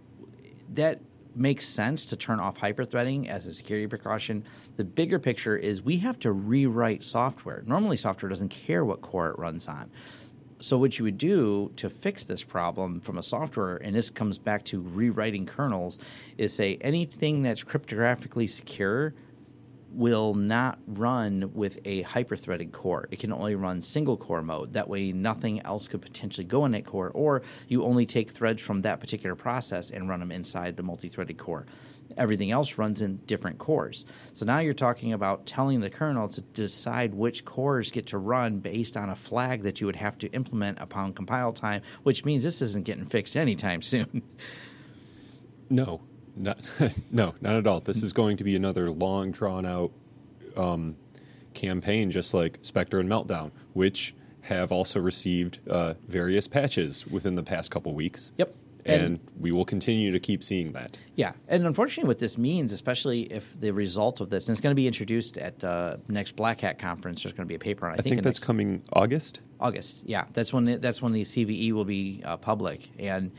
that makes sense to turn off hyperthreading as a security precaution. The bigger picture is we have to rewrite software. Normally, software doesn't care what core it runs on. So, what you would do to fix this problem from a software, and this comes back to rewriting kernels, is say anything that's cryptographically secure will not run with a hyperthreaded core. It can only run single core mode. That way, nothing else could potentially go in that core, or you only take threads from that particular process and run them inside the multi threaded core. Everything else runs in different cores. So now you're talking about telling the kernel to decide which cores get to run based on a flag that you would have to implement upon compile time, which means this isn't getting fixed anytime soon. No, not no, not at all. This is going to be another long, drawn out um, campaign, just like Spectre and Meltdown, which have also received uh, various patches within the past couple weeks. Yep. And, And- we will continue to keep seeing that. Yeah, and unfortunately, what this means, especially if the result of this, and it's going to be introduced at uh, next Black Hat conference. There's going to be a paper on. it, I think in that's next- coming August. August. Yeah, that's when the, that's when the CVE will be uh, public, and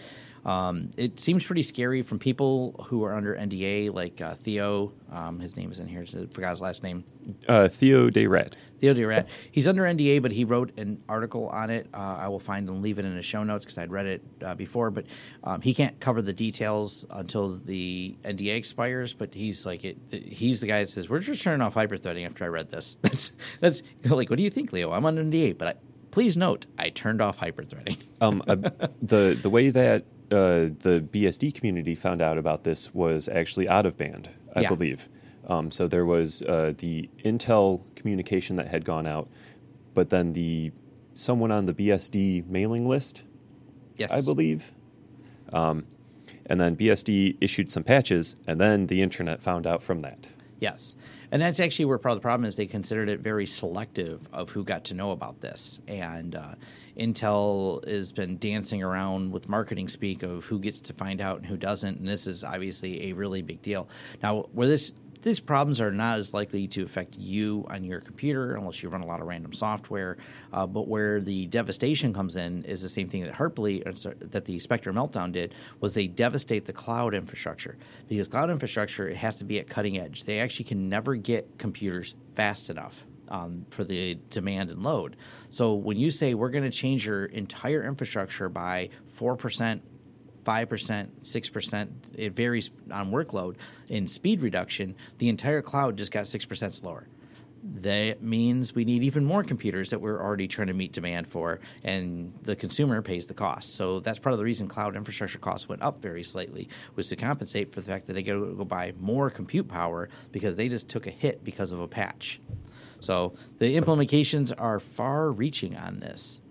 Um, it seems pretty scary from people who are under NDA, like uh, Theo. Um, his name is in here. I forgot his last name. Uh, Theo de Raadt. Theo de Raadt. He's under NDA, but he wrote an article on it. Uh, I will find and leave it in the show notes because I'd read it uh, before. But um, he can't cover the details until the NDA expires. But he's like, it, he's the guy that says we're just turning off hyperthreading. After I read this, that's that's like, what do you think, Leo? I'm under NDA, but I, please note I turned off hyperthreading. Um, I, the the way that uh, the BSD community found out about this was actually out of band, I Yeah. believe. Um, so there was uh, the Intel communication that had gone out, but then the someone on the BSD mailing list, Yes, I believe. Um, and then BSD issued some patches, and then the internet found out from that. Yes. And that's actually where part of the problem is they considered it very selective of who got to know about this. And uh, Intel has been dancing around with marketing speak of who gets to find out and who doesn't. And this is obviously a really big deal. Now, where this these problems are not as likely to affect you on your computer unless you run a lot of random software. Uh, but where the devastation comes in is the same thing that Heartbleed, that the Spectre meltdown did, was they devastate the cloud infrastructure because cloud infrastructure it has to be at cutting edge. They actually can never get computers fast enough. Um, for the demand and load. So when you say we're going to change your entire infrastructure by 4%, five percent, six percent. It varies on workload. In speed reduction, the entire cloud just got six percent slower. That means we need even more computers that we're already trying to meet demand for, and the consumer pays the cost. So that's part of the reason cloud infrastructure costs went up very slightly, was to compensate for the fact that they to go buy more compute power because they just took a hit because of a patch. So the implementations are far reaching on this.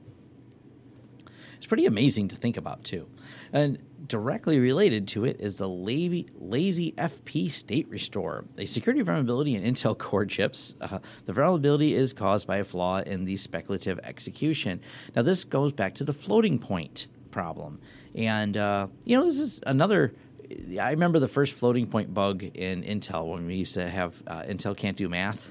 Pretty amazing to think about, too. And directly related to it is the lazy, lazy FP state restore, a security vulnerability in Intel Core chips. Uh, the vulnerability is caused by a flaw in the speculative execution. Now, this goes back to the floating point problem. And, uh, you know, this is another. I remember the first floating point bug in Intel when we used to have uh, Intel can't do math.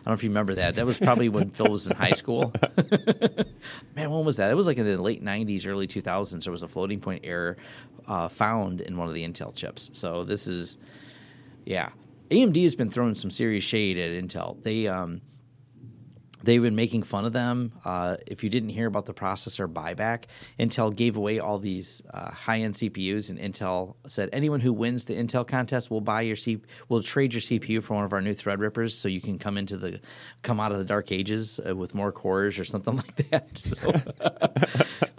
I don't know if you remember that. That was probably when Phil was in high school. Man, when was that? It was like in the late 90s, early 2000s. There was a floating point error uh, found in one of the Intel chips. So this is, yeah. AMD has been throwing some serious shade at Intel. They, um, they've been making fun of them. Uh, if you didn't hear about the processor buyback, Intel gave away all these uh, high-end CPUs, and Intel said anyone who wins the Intel contest will buy your C- will trade your CPU for one of our new Threadrippers, so you can come into the come out of the dark ages uh, with more cores or something like that. So,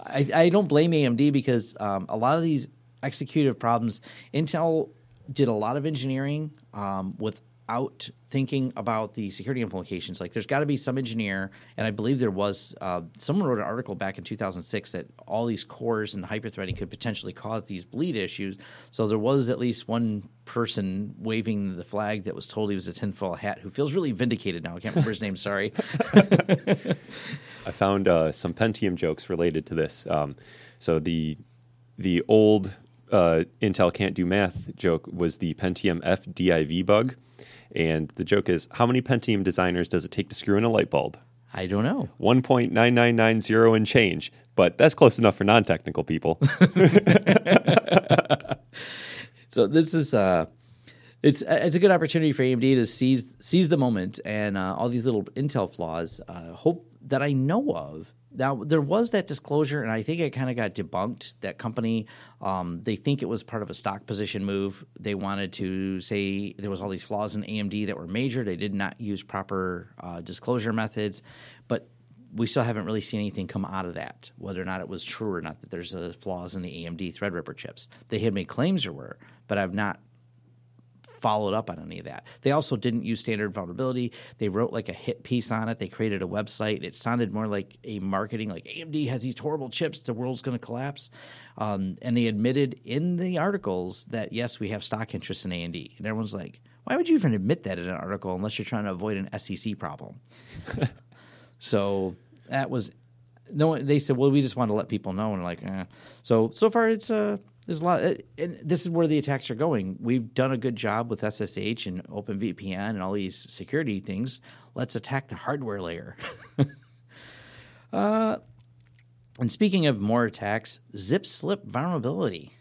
I, I don't blame AMD because um, a lot of these executive problems, Intel did a lot of engineering um, without thinking about the security implications. Like, there's got to be some engineer, and I believe there was. Uh, someone wrote an article back in 2006 that all these cores and hyperthreading could potentially cause these bleed issues. So there was at least one person waving the flag that was told he was a tinfoil hat who feels really vindicated now. I can't remember his name. Sorry. I found uh, some Pentium jokes related to this. Um, so the the old uh, Intel can't do math joke was the Pentium F div bug, and the joke is how many Pentium designers does it take to screw in a light bulb? I don't know. One point nine nine nine zero and change, but that's close enough for non technical people. So this is uh, it's it's a good opportunity for AMD to seize seize the moment and uh, all these little Intel flaws. Uh, hope that I know of. Now there was that disclosure, and I think it kind of got debunked. That company, um, they think it was part of a stock position move. They wanted to say there was all these flaws in AMD that were major. They did not use proper uh, disclosure methods, but we still haven't really seen anything come out of that, whether or not it was true or not that there's uh, flaws in the AMD Threadripper chips. They had made claims there were, but I've not followed up on any of that. They also didn't use standard vulnerability. They wrote like a hit piece on it. They created a website. It sounded more like a marketing, like AMD has these horrible chips, the world's going to collapse. Um, and they admitted in the articles that yes, we have stock interest in AMD. And everyone's like, why would you even admit that in an article unless you're trying to avoid an SEC problem? So that was no. one- They said, "Well, we just want to let people know." And like, eh. so so far, it's uh, there's a lot, and this is where the attacks are going. We've done a good job with SSH and OpenVPN and all these security things. Let's attack the hardware layer. uh, and speaking of more attacks, zip slip vulnerability.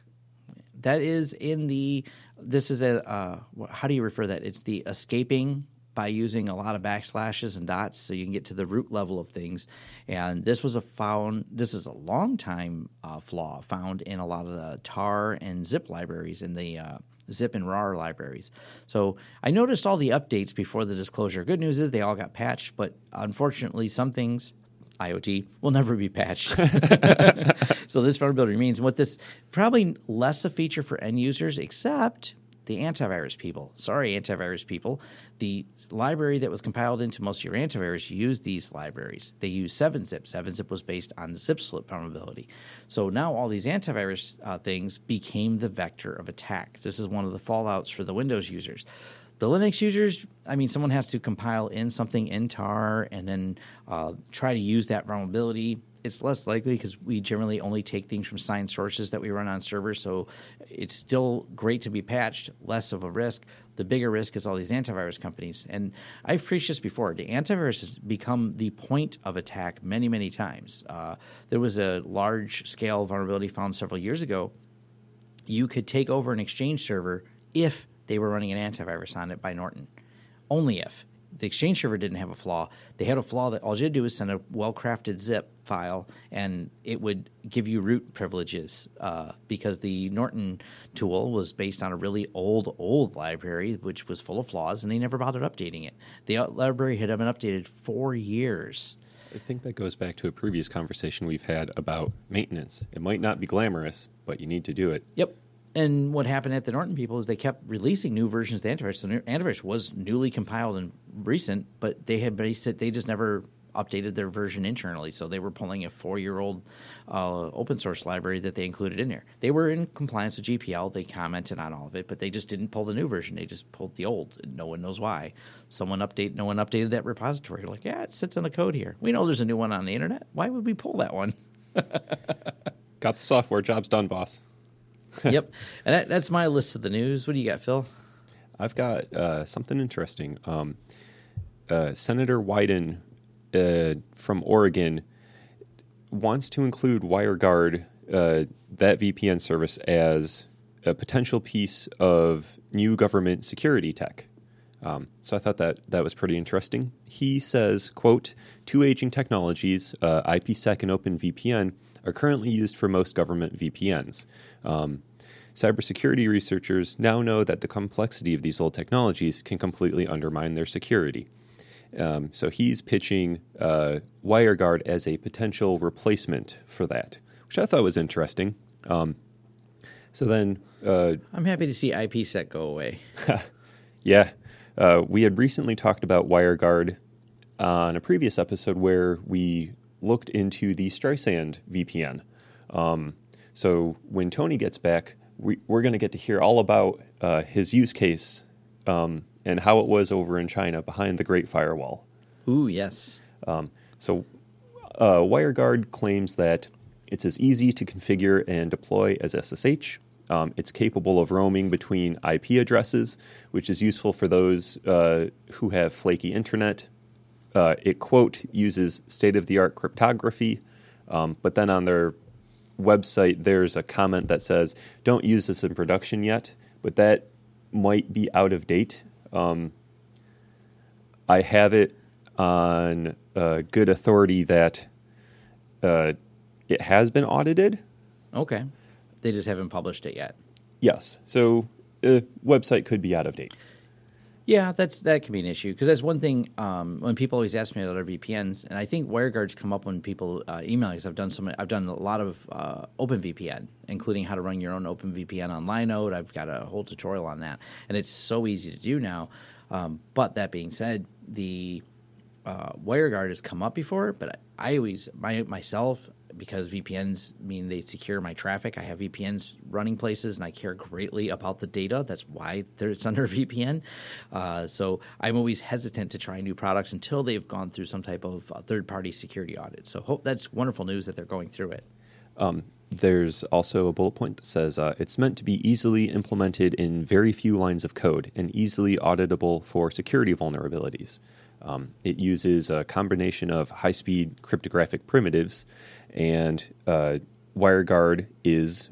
that is in the. This is a. Uh, how do you refer that? It's the escaping by using a lot of backslashes and dots, so you can get to the root level of things. And this was a found. This is a long time uh, flaw found in a lot of the tar and zip libraries in the. Uh, zip and rar libraries. So I noticed all the updates before the disclosure. Good news is they all got patched, but unfortunately, some things IoT will never be patched. so this vulnerability remains. What this probably less a feature for end users, except the antivirus people. Sorry, antivirus people. The library that was compiled into most of your antivirus used these libraries. They use 7-zip. 7-zip was based on the zip slip vulnerability. So now all these antivirus uh, things became the vector of attack. This is one of the fallouts for the Windows users. The Linux users, I mean, someone has to compile in something in tar and then uh, try to use that vulnerability. It's less likely because we generally only take things from signed sources that we run on servers. So it's still great to be patched, less of a risk. The bigger risk is all these antivirus companies. And I've preached this before. The antivirus has become the point of attack many, many times. Uh, there was a large scale vulnerability found several years ago. You could take over an Exchange server if they were running an antivirus on it by Norton. Only if the Exchange server didn't have a flaw. They had a flaw that all you had to do was send a well-crafted zip file, and it would give you root privileges uh, because the Norton tool was based on a really old, old library which was full of flaws, and they never bothered updating it. The library had been updated four years. I think that goes back to a previous conversation we've had about maintenance. It might not be glamorous, but you need to do it. Yep. And what happened at the Norton people is they kept releasing new versions of the antivirus. So the antivirus was newly compiled and recent, but they had based it. They just never updated their version internally. So they were pulling a four-year-old uh, open source library that they included in there. They were in compliance with GPL. They commented on all of it, but they just didn't pull the new version. They just pulled the old. No one knows why. Someone update. No one updated that repository. Like, yeah, it sits in the code here. We know there's a new one on the internet. Why would we pull that one? Got the software. Job's done, boss. yep, and that, that's my list of the news. What do you got, Phil? I've got uh, something interesting. Um, uh, Senator Wyden uh, from Oregon wants to include WireGuard, uh, that VPN service, as a potential piece of new government security tech. Um, so I thought that that was pretty interesting. He says, "quote Two aging technologies, uh, IPsec and OpenVPN, are currently used for most government VPNs." Um, cybersecurity researchers now know that the complexity of these old technologies can completely undermine their security. Um, so he's pitching uh, WireGuard as a potential replacement for that, which I thought was interesting. Um, so then, uh, I'm happy to see IPsec go away. yeah, uh, we had recently talked about WireGuard on a previous episode where we looked into the Streisand VPN. Um, so when Tony gets back, we, are going to get to hear all about uh, his use case um, and how it was over in China behind the Great Firewall. Ooh, yes. Um, so uh, WireGuard claims that it's as easy to configure and deploy as SSH. Um, it's capable of roaming between IP addresses, which is useful for those uh, who have flaky internet. Uh, it, quote, uses state of the art cryptography, um, but then on their website, there's a comment that says, don't use this in production yet, but that might be out of date. Um, I have it on uh, good authority that uh, it has been audited. Okay. They just haven't published it yet. Yes. So the website could be out of date. Yeah, that's that can be an issue because that's one thing. Um, when people always ask me about other VPNs, and I think WireGuards come up when people uh, email because I've done so many, I've done a lot of uh, OpenVPN, including how to run your own OpenVPN on Linode. I've got a whole tutorial on that, and it's so easy to do now. Um, but that being said, the uh, WireGuard has come up before, but I, I always my myself because VPNs mean they secure my traffic. I have VPNs running places, and I care greatly about the data. That's why it's under VPN. Uh, so I'm always hesitant to try new products until they've gone through some type of uh, third-party security audit. So hope that's wonderful news that they're going through it. Um, there's also a bullet point that says uh, it's meant to be easily implemented in very few lines of code and easily auditable for security vulnerabilities. Um, it uses a combination of high speed cryptographic primitives, and uh, WireGuard is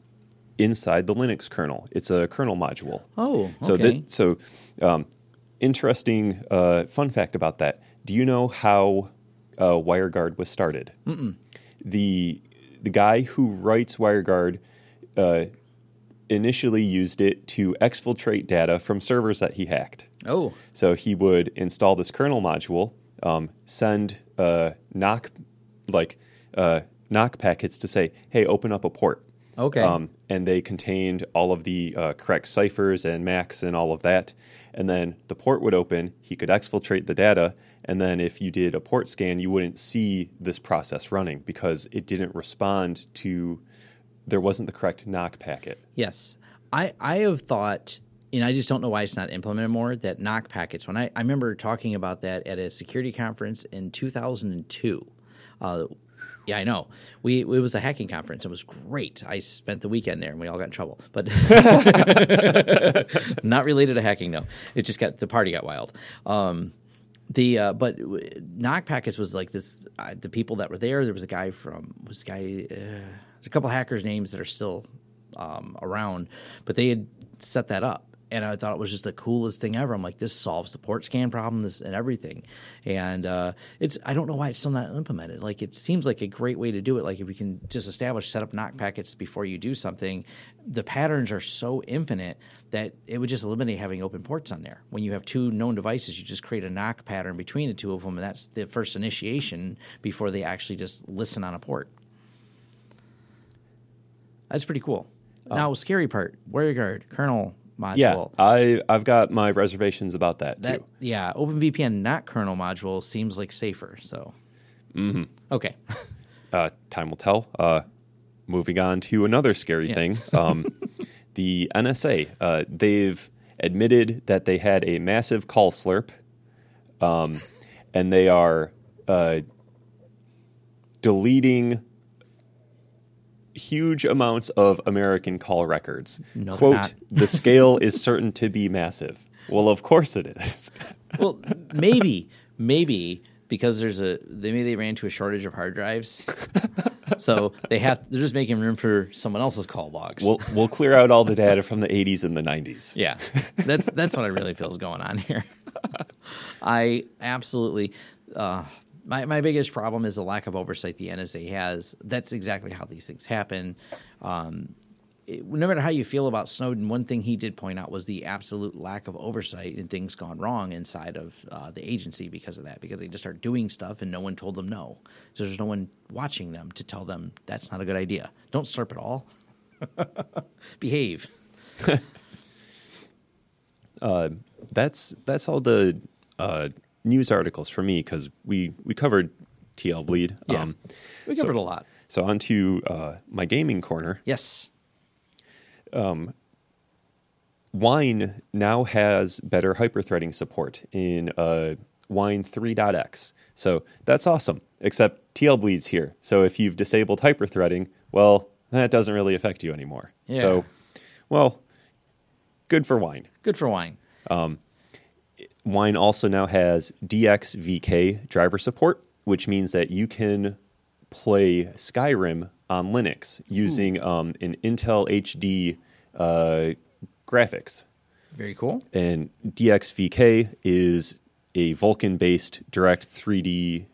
inside the Linux kernel. It's a kernel module. Oh, So okay. that so um, interesting uh, fun fact about that. Do you know how uh, WireGuard was started? Mm-mm. The the guy who writes WireGuard uh, initially used it to exfiltrate data from servers that he hacked. Oh, So he would install this kernel module, um, send uh, knock like uh, knock packets to say, "Hey, open up a port." Okay. Um, and they contained all of the uh, correct ciphers and MACs and all of that. And then the port would open. He could exfiltrate the data. And then if you did a port scan, you wouldn't see this process running because it didn't respond to. There wasn't the correct knock packet. Yes, I I have thought, and I just don't know why it's not implemented more. That knock packets. When I I remember talking about that at a security conference in 2002. Uh, yeah, I know. We it was a hacking conference. It was great. I spent the weekend there, and we all got in trouble. But not related to hacking. No, it just got the party got wild. Um, the uh, but knock packets was like this. Uh, the people that were there. There was a guy from was a guy. Uh, there's a couple hackers' names that are still um, around, but they had set that up, and I thought it was just the coolest thing ever. I'm like, this solves the port scan problem, this and everything, and uh, it's I don't know why it's still not implemented. Like it seems like a great way to do it. Like if you can just establish set up knock packets before you do something, the patterns are so infinite that it would just eliminate having open ports on there. When you have two known devices, you just create a knock pattern between the two of them, and that's the first initiation before they actually just listen on a port. That's pretty cool. now, scary part, WireGuard kernel module. Yeah, I I've got my reservations about that, That too. yeah, OpenVPN not kernel module seems like safer. So, Mm-hmm. okay, uh, time will tell. Uh, moving on to another scary Yeah. thing, um, the NSA. Uh, they've admitted that they had a massive call slurp, um, and they are uh, deleting huge amounts of American call records. No, Quote. "The scale is certain to be massive." Well, of course it is. well, maybe, maybe because there's a they maybe they ran into a shortage of hard drives, so they have they're just making room for someone else's call logs. we'll we'll clear out all the data from the 80s and the 90s. Yeah, that's that's what I really feel is going on here. I absolutely. Uh, my, my biggest problem is the lack of oversight the NSA has. That's exactly how these things happen. Um, no matter how you feel about Snowden, one thing he did point out was the absolute lack of oversight and things gone wrong inside of uh, the agency because of that. Because they just start doing stuff and no one told them no. So there's no one watching them to tell them that's not a good idea. Don't slurp at all. Behave. that's that's all the uh, news articles for me because we we covered TL bleed. Yeah. Um, We covered a lot. so on to uh, my gaming corner. Yes. Wine now has better hyperthreading support in uh, Wine 3.x. So that's awesome. Except TL bleeds here. So if you've disabled hyperthreading, well, that doesn't really affect you anymore. Yeah. So, well, good for Wine. Good for wine. Wine also now has DXVK driver support, which means that you can play Skyrim on Linux using um, an Intel HD uh, graphics. Very cool. And DXVK is a Vulkan based Direct 3D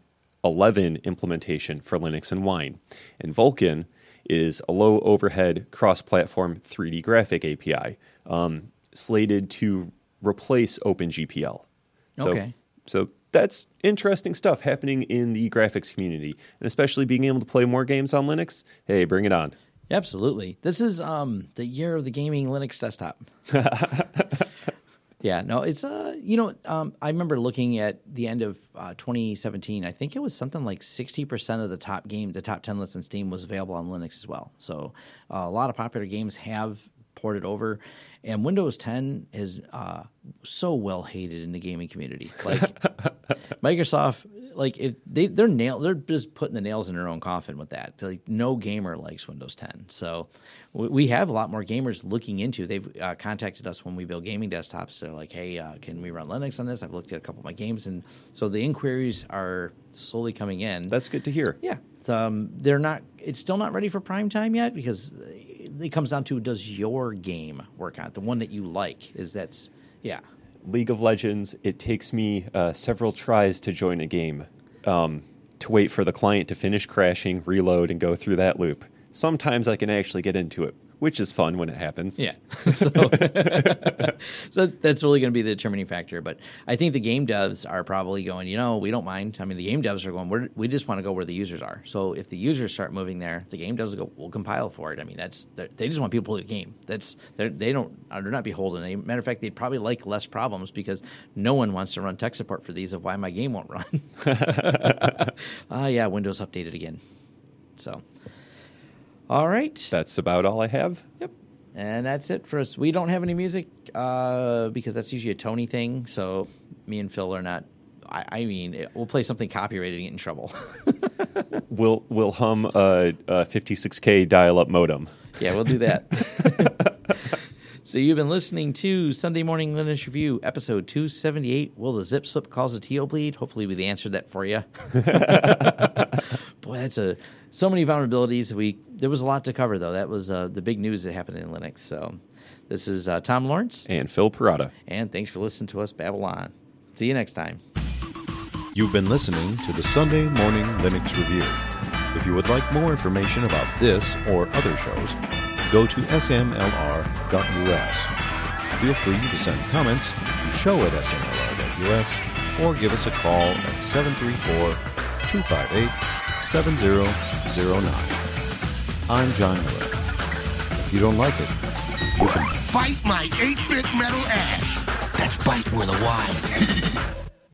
11 implementation for Linux and Wine. And Vulkan is a low overhead cross platform 3D graphic API um, slated to replace OpenGL. So, Okay. So that's interesting stuff happening in the graphics community, and especially being able to play more games on Linux. Hey, bring it on. Absolutely. This is um the year of the gaming Linux desktop. yeah, no, it's uh you know, um I remember looking at the end of uh, 2017. I think it was something like 60% of the top game, the top 10 lists on Steam was available on Linux as well. So, uh, a lot of popular games have ported over and Windows 10 is uh so well hated in the gaming community. Like Microsoft, like if they they're nail they're just putting the nails in their own coffin with that. Like no gamer likes Windows 10. So we- have a lot more gamers looking into. They've uh, contacted us when we build gaming desktops. They're like, hey, uh, can we run Linux on this? I've looked at a couple of my games, and so the inquiries are slowly coming in. That's good to hear. Yeah, um, they're not. It's still not ready for prime time yet because it comes down to does your game work on it? The one that you like is that's yeah. League of Legends, it takes me uh, several tries to join a game, um, to wait for the client to finish crashing, reload, and go through that loop. Sometimes I can actually get into it, which is fun when it happens. Yeah. so, so that's really going to be the determining factor. But I think the game devs are probably going, you know, we don't mind. I mean, the game devs are going, We're, we just want to go where the users are. So if the users start moving there, the game devs will go, we'll compile for it. I mean, that's they just want people to play the game. That's they don't they're not beholden. As a matter of fact, they'd probably like less problems because no one wants to run tech support for these of why my game won't run. Ah, uh, yeah, Windows updated again. So. All right. That's about all I have. Yep. And that's it for us. We don't have any music uh, because that's usually a Tony thing. So me and Phil are not. I, I mean, we'll play something copyrighted and get in trouble. we'll we'll hum a, a 56k dial-up modem. Yeah, we'll do that. so you've been listening to Sunday Morning Linux Review, episode 278. Will the zip slip cause a TL Bleed? Hopefully, we answered that for you. Boy, that's a so many vulnerabilities. We there was a lot to cover though. That was uh, the big news that happened in Linux. So this is uh, Tom Lawrence and Phil Porada, and thanks for listening to us Babylon. See you next time. You've been listening to the Sunday Morning Linux Review. If you would like more information about this or other shows, go to smlr.us. Feel free to send comments to show at smlr.us or give us a call at 734 258 7009. I'm John Miller. If you don't like it, you can bite my 8 bit metal ass. That's bite with a Y.